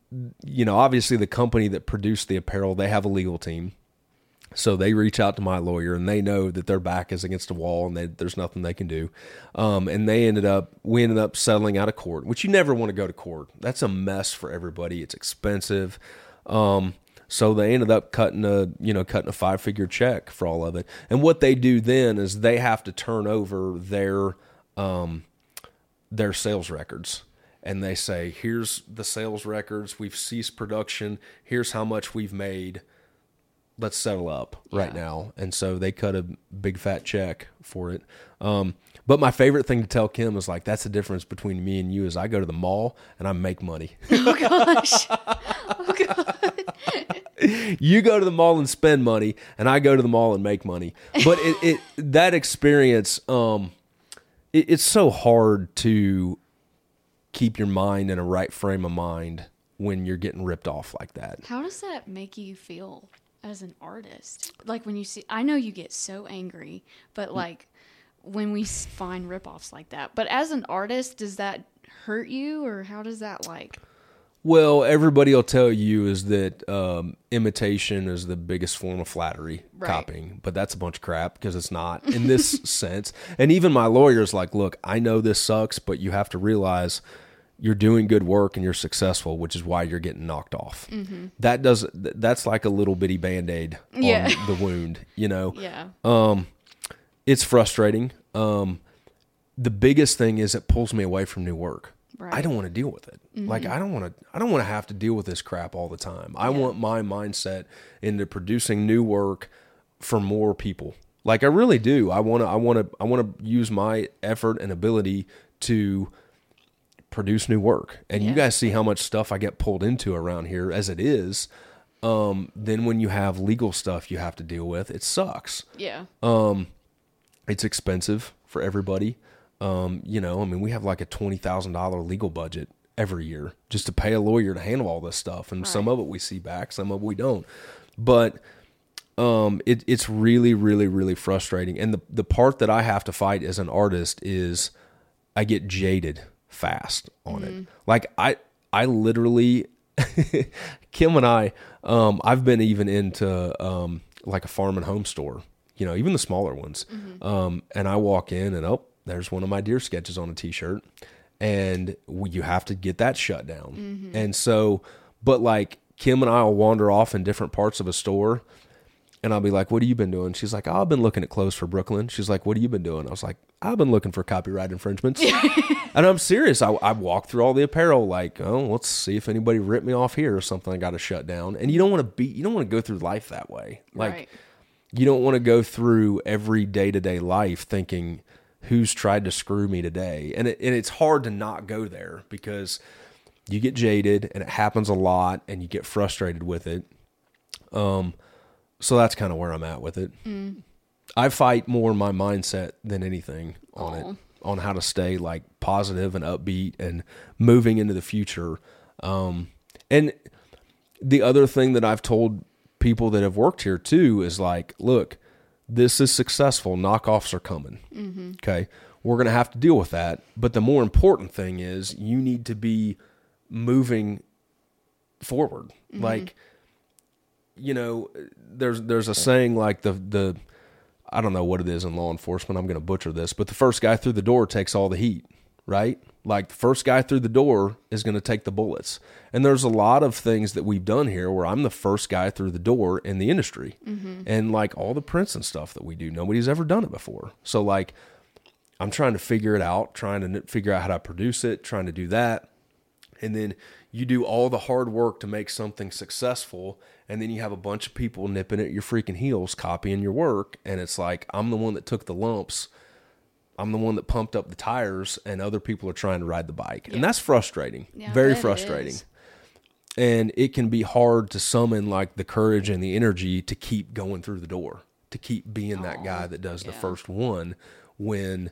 you know obviously the company that produced the apparel they have a legal team so they reach out to my lawyer and they know that their back is against a wall and they, there's nothing they can do. Um, and they ended up we ended up settling out of court which you never want to go to court. That's a mess for everybody. It's expensive. Um, so they ended up cutting a you know cutting a five figure check for all of it. And what they do then is they have to turn over their um, their sales records. And they say here's the sales records. We've ceased production. Here's how much we've made let's settle up right now. And so they cut a big fat check for it. Um, but my favorite thing to tell kim is like that's the difference between me and you is i go to the mall and i make money. Oh gosh. oh god. you go to the mall and spend money and i go to the mall and make money. But it, it that experience um it, it's so hard to keep your mind in a right frame of mind when you're getting ripped off like that. How does that make you feel as an artist? Like when you see, I know you get so angry, but like when we find ripoffs like that. But as an artist, does that hurt you, or how does that like? Well, everybody will tell you is that um, imitation is the biggest form of flattery, Right. copying, but that's a bunch of crap because it's not in this sense. And even my lawyer's like, look, I know this sucks, but you have to realize you're doing good work and you're successful, which is why you're getting knocked off. Mm-hmm. That does that's like a little bitty band aid on Yeah. the wound, you know Yeah. Um, it's frustrating. Um, the biggest thing is it pulls me away from new work. I don't want to deal with it. Mm-hmm. Like I don't want to. I don't want to have to deal with this crap all the time. I want my mindset into producing new work for more people. Like I really do. I want to. I want to. I want to use my effort and ability to produce new work. And you guys see how much stuff I get pulled into around here as it is. Um, then when you have legal stuff you have to deal with, it sucks Yeah. it's expensive for everybody. Um, you know, I mean, we have like a twenty thousand dollar legal budget every year just to pay a lawyer to handle all this stuff, and some of it we see back, some of it we don't. But um, it, it's really, really, really frustrating. And the the part that I have to fight as an artist is I get jaded fast on it. Like I, I literally, Kim and I, um, I've been even into um, like a farm and home store. You know, even the smaller ones. Um, and I walk in and oh, there's one of my deer sketches on a T-shirt, and you have to get that shut down. And so, but like Kim and I will wander off in different parts of a store. And I'll be like, "What have you been doing?" She's like, oh, "I've been looking at clothes for Brooklyn." She's like, "What have you been doing?" I was like, "I've been looking for copyright infringements." and I'm serious. I, I walk through all the apparel, like, "Oh, let's see if anybody ripped me off here or something. I got to shut down." And you don't want to be, you don't want to go through life that way. Like, right. you don't want to go through every day to day life thinking, "Who's tried to screw me today?" And it, and it's hard to not go there because you get jaded and it happens a lot, and you get frustrated with it. Um, so that's kind of where I'm at with it. Mm. I fight more my mindset than anything on Aw. it, on how to stay like positive and upbeat and moving into the future. Um, and the other thing that I've told people that have worked here too is like, look, this is successful. Knockoffs are coming. Mm-hmm. Okay. We're going to have to deal with that. But the more important thing is you need to be moving forward. Mm-hmm. Like, you know, there's there's a saying like the the I don't know what it is in law enforcement. I'm going to butcher this, but the first guy through the door takes all the heat, right? Like the first guy through the door is going to take the bullets. And there's a lot of things that we've done here where I'm the first guy through the door in the industry. Mm-hmm. And like all the prints and stuff that we do, nobody's ever done it before. So like I'm trying to figure it out, trying to figure out how to produce it, trying to do that. And then you do all the hard work to make something successful. And then you have a bunch of people nipping at your freaking heels, copying your work. And it's like, I'm the one that took the lumps. I'm the one that pumped up the tires, and other people are trying to ride the bike. And that's frustrating. Yeah, Very frustrating. is. And it can be hard to summon like the courage and the energy to keep going through the door, to keep being that guy oh, that does the first one when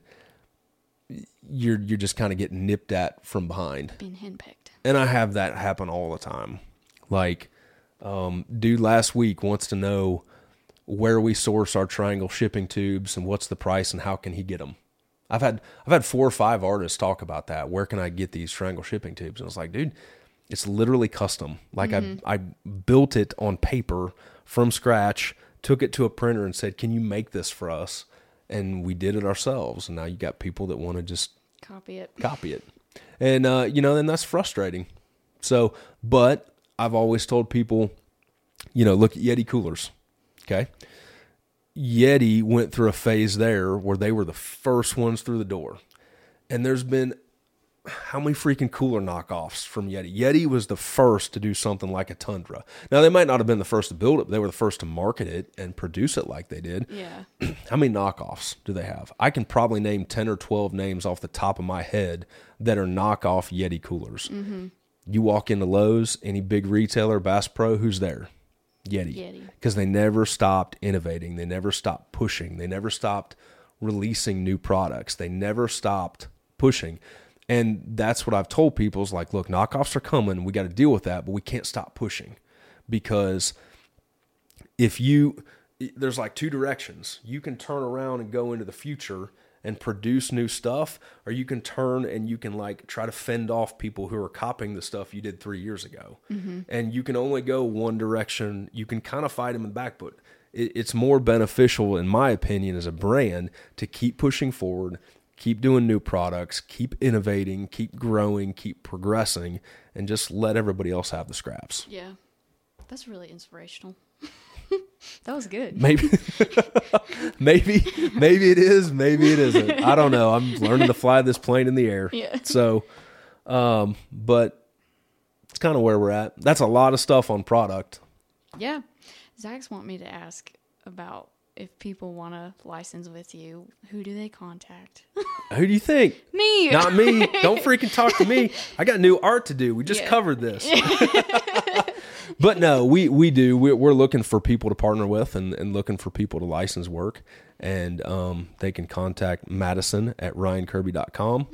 you're you're just kind of getting nipped at from behind. Being handpicked. And I have that happen all the time. Like, um, dude last week wants to know where we source our triangle shipping tubes and what's the price and how can he get them. I've had I've had four or five artists talk about that. Where can I get these triangle shipping tubes? And I was like, dude, it's literally custom. Like I I built it on paper from scratch, took it to a printer and said, "Can you make this for us?" And we did it ourselves. And now you got people that want to just Copy it. copy it. And uh, you know, then that's frustrating. So, but I've always told people, you know, look at Yeti coolers. Okay. Yeti went through a phase there where they were the first ones through the door. And there's been how many freaking cooler knockoffs from Yeti? Yeti was the first to do something like a Tundra. Now, they might not have been the first to build it, but they were the first to market it and produce it like they did. Yeah. How many knockoffs do they have? I can probably name 10 or 12 names off the top of my head that are knockoff Yeti coolers. Mm-hmm. You walk into Lowe's, any big retailer, Bass Pro, who's there? Yeti. Yeti. Because they never stopped innovating. They never stopped pushing. They never stopped releasing new products. They never stopped pushing. And that's what I've told people is like, look, knockoffs are coming. We got to deal with that, but we can't stop pushing because if you there's like two directions you can turn around and go into the future and produce new stuff or you can turn and you can like try to fend off people who are copying the stuff you did three years ago mm-hmm. and you can only go one direction you can kind of fight them in the back but it, it's more beneficial in my opinion as a brand to keep pushing forward keep doing new products keep innovating keep growing keep progressing and just let everybody else have the scraps Yeah. That's really inspirational. that was good. Maybe, maybe, maybe it is. Maybe it isn't. I don't know. I'm learning to fly this plane in the air. Yeah. So, um, but it's kind of where we're at. That's a lot of stuff on product. Yeah. Zach's want me to ask about if people want to license with you, who do they contact? Who do you think? me. Not me. Don't freaking talk to me. I got new art to do. We just Yeah. covered this. But no, we we do. We're, we're looking for people to partner with and, and looking for people to license work. And um, they can contact Madison at ryankirby.com.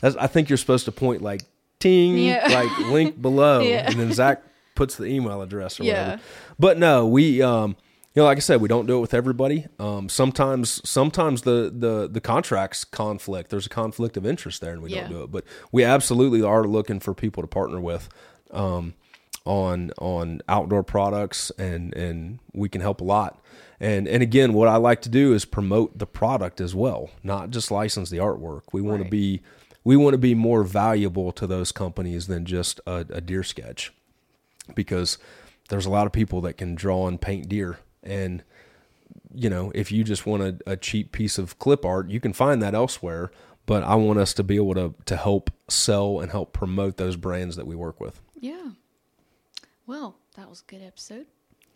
That's, I think you're supposed to point like ting, Yeah. like link below. Yeah. And then Zach puts the email address or Yeah. whatever. But no, we um, you know, like I said, we don't do it with everybody. Um, sometimes, sometimes the, the the contracts conflict. There's a conflict of interest there, and we Yeah. don't do it. But we absolutely are looking for people to partner with um, on on outdoor products, and and we can help a lot. And and again, what I like to do is promote the product as well, not just license the artwork. We want to be we want to be more valuable to those companies than just a, a deer sketch because there's a lot of people that can draw and paint deer and you know if you just want a, a cheap piece of clip art you can find that elsewhere but i want us to be able to to help sell and help promote those brands that we work with Yeah. Well, that was a good episode.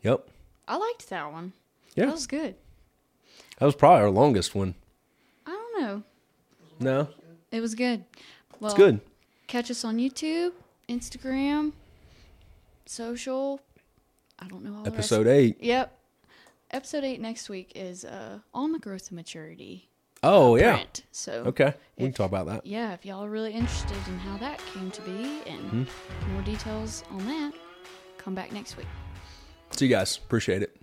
yep I liked that one. yeah That was good. that was probably our longest one I don't know. no It was good. Well, it's good Catch us on YouTube, Instagram, social. I don't know all the rest. episode 8 Yep. Episode eight next week is uh, on the growth and maturity. oh yeah print. So okay we can talk about that yeah, if y'all are really interested in how that came to be and Mm-hmm. more details on that, come back next week. see you guys appreciate it